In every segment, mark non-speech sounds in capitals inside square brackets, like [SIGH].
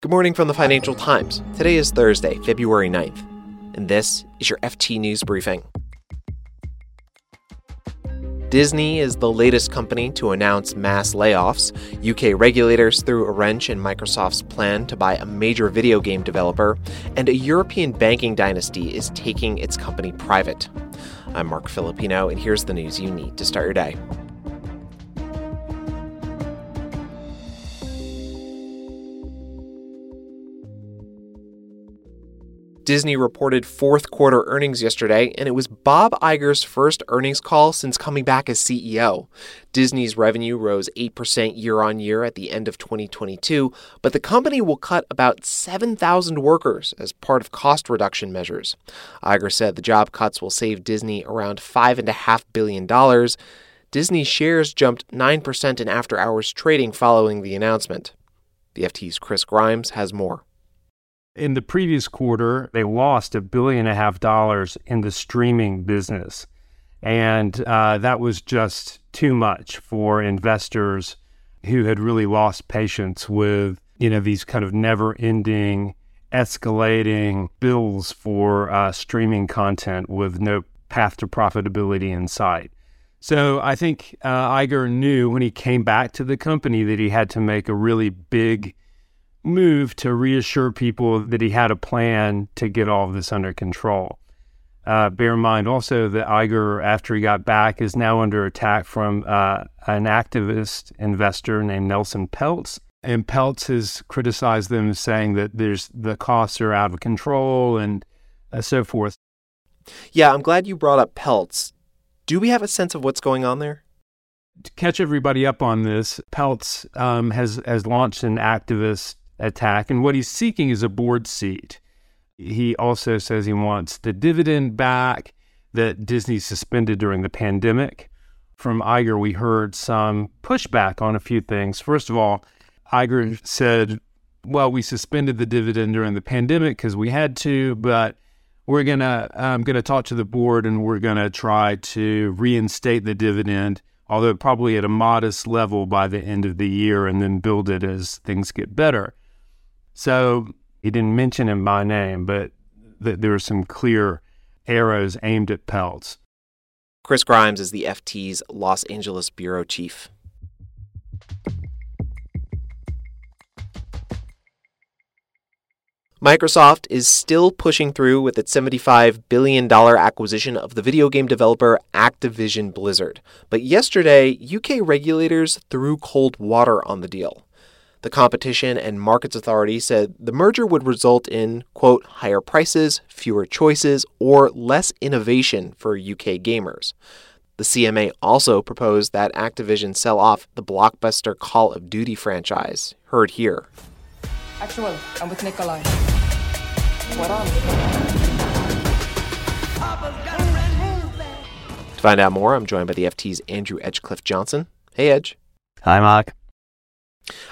Good morning from the Financial Times. Today is Thursday, February 9th, and this is your FT News Briefing. Disney is the latest company to announce mass layoffs. UK regulators threw a wrench in Microsoft's plan to buy a major video game developer, and a European banking dynasty is taking its company private. I'm Marc Filippino, and here's the news you need to start your day. Disney reported fourth quarter earnings yesterday, and it was Bob Iger's first earnings call since coming back as CEO. Disney's revenue rose 8% year on year at the end of 2022, but the company will cut about 7,000 workers as part of cost reduction measures. Iger said the job cuts will save Disney around $5.5 billion. Disney shares jumped 9% in after hours trading following the announcement. The FT's Chris Grimes has more. In the previous quarter, they lost a billion and a half dollars in the streaming business. And uh, that was just too much for investors who had really lost patience with, you know, these kind of never ending, escalating bills for uh, streaming content with no path to profitability in sight. So I think uh, Iger knew when he came back to the company that he had to make a really big move to reassure people that he had a plan to get all of this under control. Uh, bear in mind also that Iger, after he got back, is now under attack from uh, an activist investor named Nelson Peltz. And Peltz has criticized them, saying that there's the costs are out of control and uh, so forth. Yeah, I'm glad you brought up Peltz. Do we have a sense of what's going on there? To catch everybody up on this, Peltz um, has has launched an activist attack. And what he's seeking is a board seat. He also says he wants the dividend back that Disney suspended during the pandemic. From Iger, we heard some pushback on a few things. First of all, Iger said, well, we suspended the dividend during the pandemic because we had to, but we're gonna I'm gonna talk to the board and we're gonna try to reinstate the dividend, although probably at a modest level by the end of the year, and then build it as things get better. So he didn't mention him by name, but th- there were some clear arrows aimed at Peltz. Chris Grimes is the FT's Los Angeles bureau chief. Microsoft is still pushing through with its $75 billion acquisition of the video game developer Activision Blizzard. But yesterday, UK regulators threw cold water on the deal. The Competition and Markets Authority said the merger would result in, quote, higher prices, fewer choices, or less innovation for UK gamers. The CMA also proposed that Activision sell off the blockbuster Call of Duty franchise. Heard here. Actual, I'm with Nikolai. What on? To find out more, I'm joined by the FT's Andrew Edgecliffe Johnson. Hey, Edge. Hi, Mark.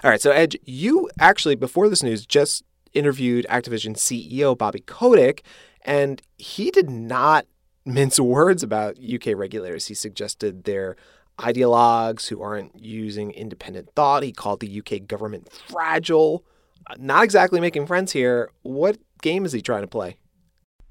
All right, so Edge, you actually before this news just interviewed Activision CEO Bobby Kotick, and he did not [LAUGHS] mince words about UK regulators. He suggested they're ideologues who aren't using independent thought. He called the UK government fragile. Not exactly making friends here. What game is he trying to play?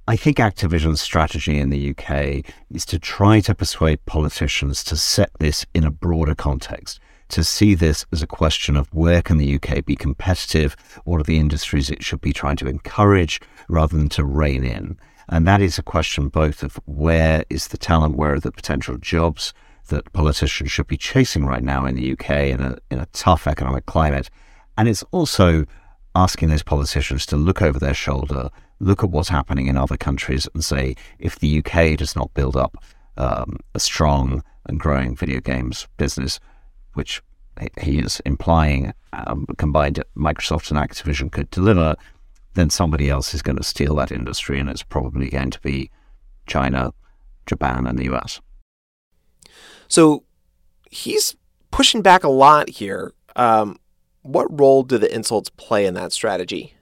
I think Activision's strategy in the UK is to try to persuade politicians to set this in a broader context to see this as a question of where can the UK be competitive, what are the industries it should be trying to encourage rather than to rein in. And that is a question both of where is the talent, where are the potential jobs that politicians should be chasing right now in the UK in a, in a tough economic climate. And it's also asking those politicians to look over their shoulder, look at what's happening in other countries, and say, if the UK does not build up um, a strong and growing video games business, which he is implying um, combined Microsoft and Activision could deliver, then somebody else is going to steal that industry, and it's probably going to be China, Japan, and the US. So he's pushing back a lot here. Um, what role do the insults play in that strategy?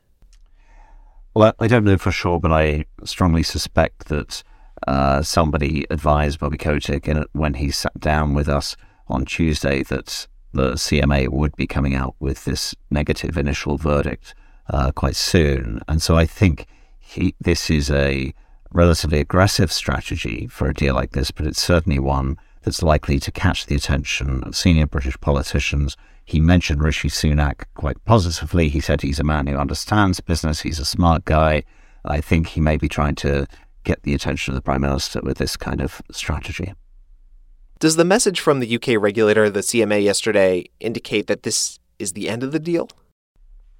Well, I don't know for sure, but I strongly suspect that uh, somebody advised Bobby Kotick in, when he sat down with us on Tuesday that the CMA would be coming out with this negative initial verdict uh, quite soon. And so I think he, this is a relatively aggressive strategy for a deal like this, but it's certainly one that's likely to catch the attention of senior British politicians. He mentioned Rishi Sunak quite positively. He said he's a man who understands business, he's a smart guy. I think he may be trying to get the attention of the Prime Minister with this kind of strategy. Does the message from the UK regulator, the CMA, yesterday indicate that this is the end of the deal?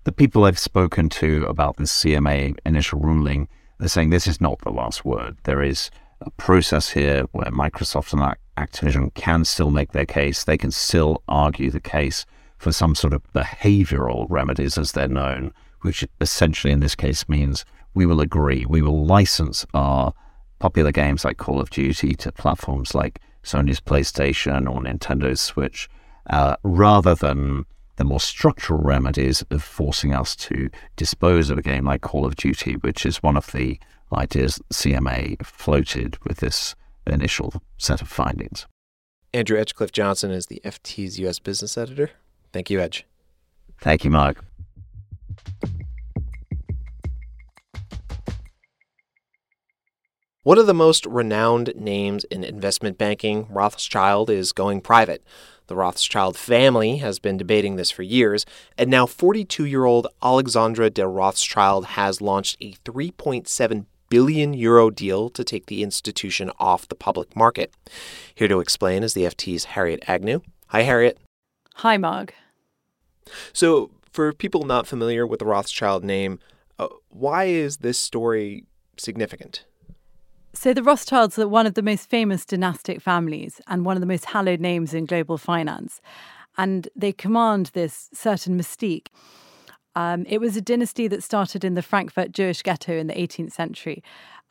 The people I've spoken to about the CMA initial ruling, they're saying this is not the last word. There is a process here where Microsoft and Activision can still make their case. They can still argue the case for some sort of behavioral remedies, as they're known, which essentially in this case means we will agree, we will license our popular games like Call of Duty to platforms like Sony's PlayStation or Nintendo's Switch, uh, rather than the more structural remedies of forcing us to dispose of a game like Call of Duty, which is one of the ideas CMA floated with this initial set of findings. Andrew Edgecliffe Johnson is the FT's U.S. business editor. Thank you, Edge. Thank you, Mark. One of the most renowned names in investment banking, Rothschild, is going private. The Rothschild family has been debating this for years, and now 42 year old Alexandre de Rothschild has launched a 3.7 billion euro deal to take the institution off the public market. Here to explain is the FT's Harriet Agnew. Hi, Harriet. Hi, Mark. So, for people not familiar with the Rothschild name, uh, why is this story significant? So, the Rothschilds are one of the most famous dynastic families and one of the most hallowed names in global finance. And they command this certain mystique. Um, it was a dynasty that started in the Frankfurt Jewish ghetto in the 18th century.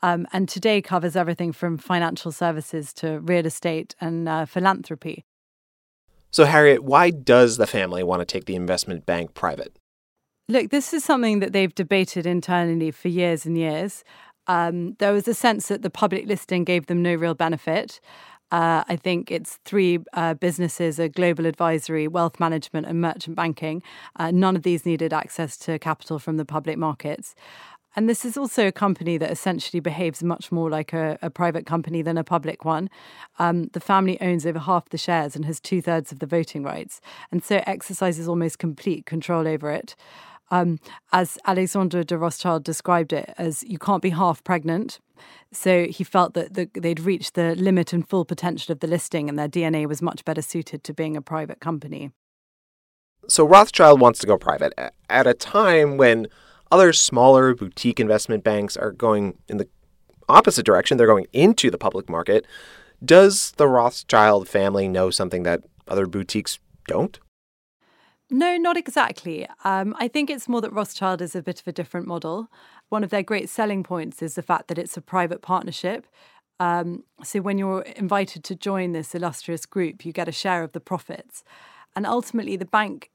Um, and today covers everything from financial services to real estate and uh, philanthropy. So, Harriet, why does the family want to take the investment bank private? Look, this is something that they've debated internally for years and years. Um, there was a sense that the public listing gave them no real benefit. Uh, I think it's three uh, businesses a global advisory, wealth management, and merchant banking. Uh, none of these needed access to capital from the public markets. And this is also a company that essentially behaves much more like a, a private company than a public one. Um, the family owns over half the shares and has two thirds of the voting rights, and so exercises almost complete control over it um, as Alexandre de Rothschild described it, as you can't be half pregnant. So he felt that the, they'd reached the limit and full potential of the listing, and their DNA was much better suited to being a private company. So Rothschild wants to go private at a time when other smaller boutique investment banks are going in the opposite direction. They're going into the public market. Does the Rothschild family know something that other boutiques don't? No, not exactly. Um, I think it's more that Rothschild is a bit of a different model. One of their great selling points is the fact that it's a private partnership. Um, so when you're invited to join this illustrious group, you get a share of the profits. And ultimately, the bank's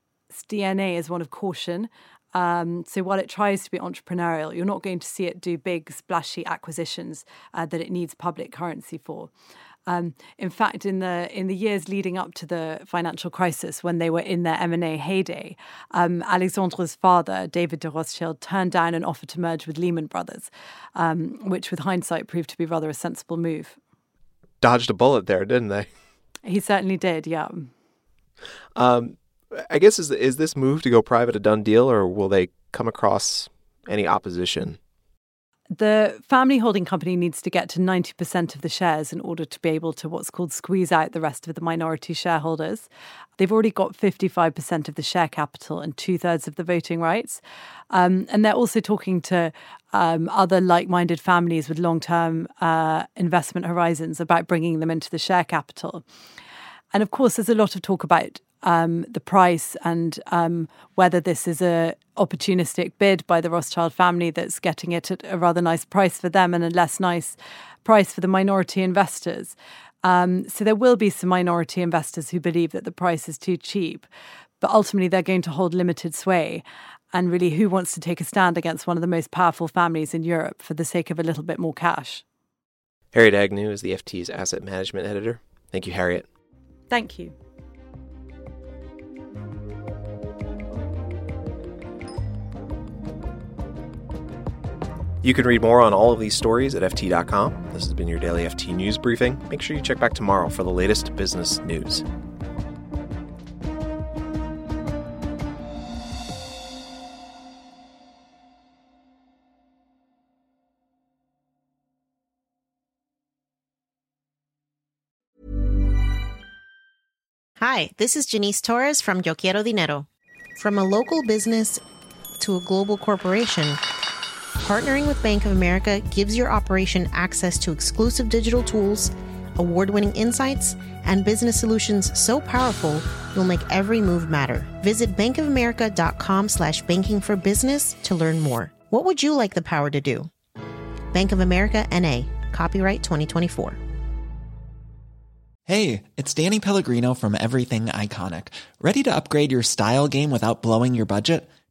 DNA is one of caution. Um, so while it tries to be entrepreneurial, you're not going to see it do big, splashy acquisitions uh, that it needs public currency for. Um, in fact, in the in the years leading up to the financial crisis, when they were in their M and A heyday, um, Alexandre's father, David de Rothschild, turned down an offer to merge with Lehman Brothers, um, which, with hindsight, proved to be rather a sensible move. Dodged a bullet there, didn't they? He certainly did. Yeah. Um, I guess is is this move to go private a done deal, or will they come across any opposition? the family holding company needs to get to 90% of the shares in order to be able to what's called squeeze out the rest of the minority shareholders. They've already got 55% of the share capital and two thirds of the voting rights. Um, and they're also talking to um, other like minded families with long term uh, investment horizons about bringing them into the share capital. And of course, there's a lot of talk about um, the price and um, whether this is a opportunistic bid by the Rothschild family that's getting it at a rather nice price for them and a less nice price for the minority investors. Um, so there will be some minority investors who believe that the price is too cheap, but ultimately they're going to hold limited sway. And really, who wants to take a stand against one of the most powerful families in Europe for the sake of a little bit more cash? Harriet Agnew is the FT's asset management editor. Thank you, Harriet. Thank you. You can read more on all of these stories at FT.com. This has been your daily FT News Briefing. Make sure you check back tomorrow for the latest business news. Hi, this is Janice Torres from Yo Quiero Dinero. From a local business to a global corporation, partnering with Bank of America gives your operation access to exclusive digital tools, award winning insights, and business solutions so powerful you'll make every move matter. Visit bankofamerica.com slash banking for business to learn more. What would you like the power to do? Bank of America NA, copyright 2024. Hey, it's Danny Pellegrino from Everything Iconic. Ready to upgrade your style game without blowing your budget?